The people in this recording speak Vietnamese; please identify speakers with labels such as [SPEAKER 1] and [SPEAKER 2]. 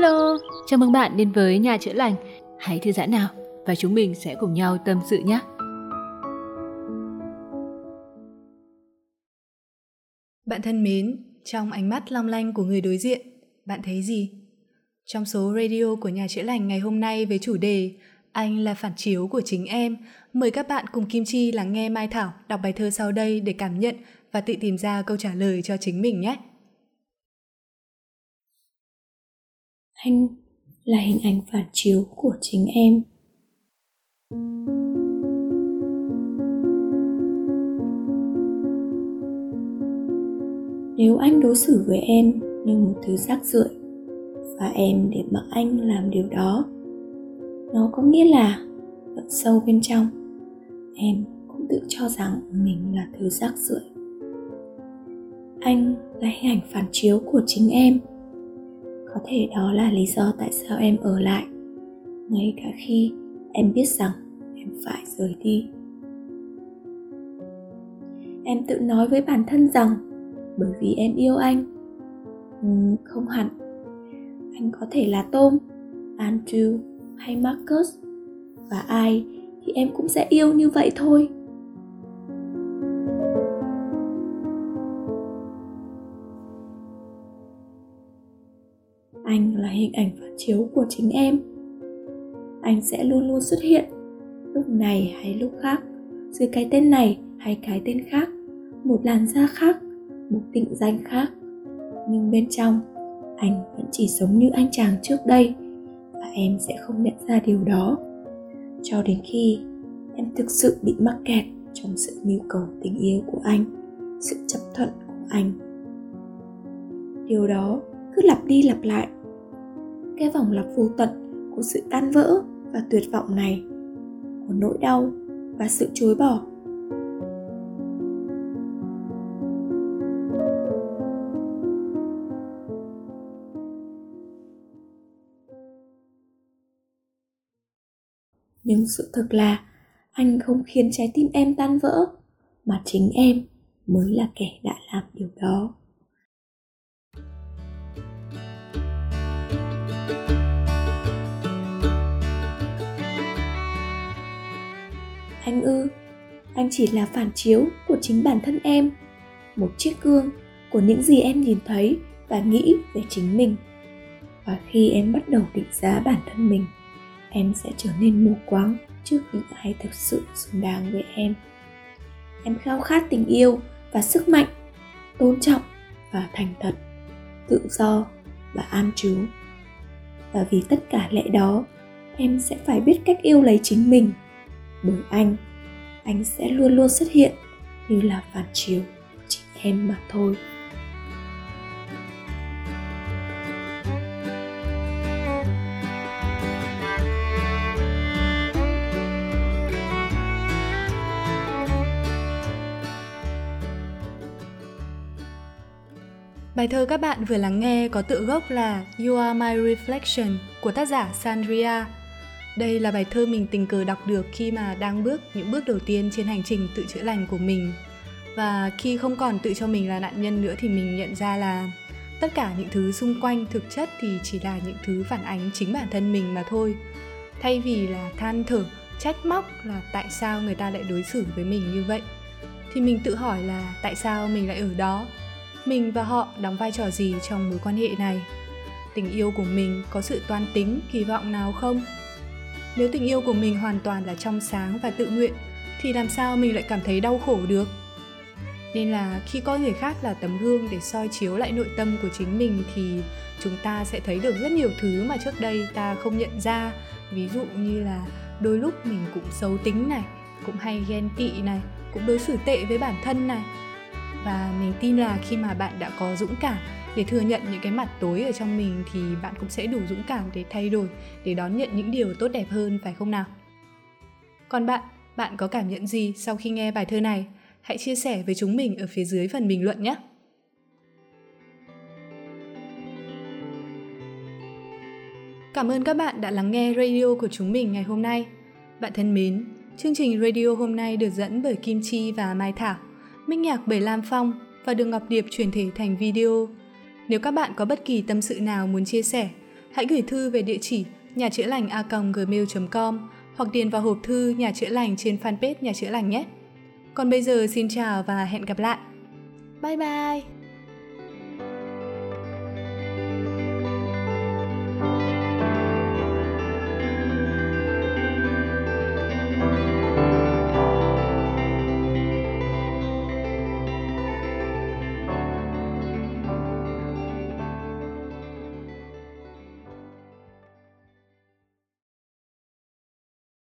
[SPEAKER 1] Hello, chào mừng bạn đến với nhà chữa lành. Hãy thư giãn nào và chúng mình sẽ cùng nhau tâm sự nhé.
[SPEAKER 2] Bạn thân mến, trong ánh mắt long lanh của người đối diện, bạn thấy gì? Trong số radio của nhà chữa lành ngày hôm nay với chủ đề Anh là phản chiếu của chính em, mời các bạn cùng Kim Chi lắng nghe Mai Thảo đọc bài thơ sau đây để cảm nhận và tự tìm ra câu trả lời cho chính mình nhé.
[SPEAKER 3] Anh là hình ảnh phản chiếu của chính em. Nếu anh đối xử với em như một thứ rác rưởi và em để mặc anh làm điều đó, nó có nghĩa là tận sâu bên trong. Em cũng tự cho rằng mình là thứ rác rưởi. Anh là hình ảnh phản chiếu của chính em có thể đó là lý do tại sao em ở lại. Ngay cả khi em biết rằng em phải rời đi. Em tự nói với bản thân rằng bởi vì em yêu anh. Ừ, không hẳn. Anh có thể là tôm andrew hay marcus. Và ai thì em cũng sẽ yêu như vậy thôi. Hình ảnh phản chiếu của chính em. Anh sẽ luôn luôn xuất hiện. Lúc này hay lúc khác, dưới cái tên này hay cái tên khác, một làn da khác, một tịnh danh khác. Nhưng bên trong, anh vẫn chỉ sống như anh chàng trước đây, và em sẽ không nhận ra điều đó. Cho đến khi em thực sự bị mắc kẹt trong sự mưu cầu tình yêu của anh, sự chấp thuận của anh. Điều đó cứ lặp đi lặp lại cái vòng lặp vô tận của sự tan vỡ và tuyệt vọng này, của nỗi đau và sự chối bỏ. Nhưng sự thật là, anh không khiến trái tim em tan vỡ, mà chính em mới là kẻ đã làm điều đó. Anh ư, anh chỉ là phản chiếu của chính bản thân em, một chiếc gương của những gì em nhìn thấy và nghĩ về chính mình. Và khi em bắt đầu định giá bản thân mình, em sẽ trở nên mù quáng trước những ai thực sự xứng đáng với em. Em khao khát tình yêu và sức mạnh, tôn trọng và thành thật, tự do và an trú. Và vì tất cả lẽ đó, em sẽ phải biết cách yêu lấy chính mình bởi anh anh sẽ luôn luôn xuất hiện như là phản chiếu của chính em mà thôi
[SPEAKER 2] Bài thơ các bạn vừa lắng nghe có tựa gốc là You Are My Reflection của tác giả Sandria. Đây là bài thơ mình tình cờ đọc được khi mà đang bước những bước đầu tiên trên hành trình tự chữa lành của mình. Và khi không còn tự cho mình là nạn nhân nữa thì mình nhận ra là tất cả những thứ xung quanh thực chất thì chỉ là những thứ phản ánh chính bản thân mình mà thôi. Thay vì là than thở, trách móc là tại sao người ta lại đối xử với mình như vậy thì mình tự hỏi là tại sao mình lại ở đó mình và họ đóng vai trò gì trong mối quan hệ này tình yêu của mình có sự toan tính kỳ vọng nào không nếu tình yêu của mình hoàn toàn là trong sáng và tự nguyện, thì làm sao mình lại cảm thấy đau khổ được? Nên là khi coi người khác là tấm gương để soi chiếu lại nội tâm của chính mình thì chúng ta sẽ thấy được rất nhiều thứ mà trước đây ta không nhận ra. Ví dụ như là đôi lúc mình cũng xấu tính này, cũng hay ghen tị này, cũng đối xử tệ với bản thân này. Và mình tin là khi mà bạn đã có dũng cảm để thừa nhận những cái mặt tối ở trong mình thì bạn cũng sẽ đủ dũng cảm để thay đổi để đón nhận những điều tốt đẹp hơn phải không nào còn bạn bạn có cảm nhận gì sau khi nghe bài thơ này hãy chia sẻ với chúng mình ở phía dưới phần bình luận nhé Cảm ơn các bạn đã lắng nghe radio của chúng mình ngày hôm nay. Bạn thân mến, chương trình radio hôm nay được dẫn bởi Kim Chi và Mai Thảo minh nhạc bởi Lam Phong và được Ngọc Điệp chuyển thể thành video. Nếu các bạn có bất kỳ tâm sự nào muốn chia sẻ, hãy gửi thư về địa chỉ nhà chữa lành a gmail.com hoặc điền vào hộp thư nhà chữa lành trên fanpage nhà chữa lành nhé. Còn bây giờ xin chào và hẹn gặp lại. Bye bye!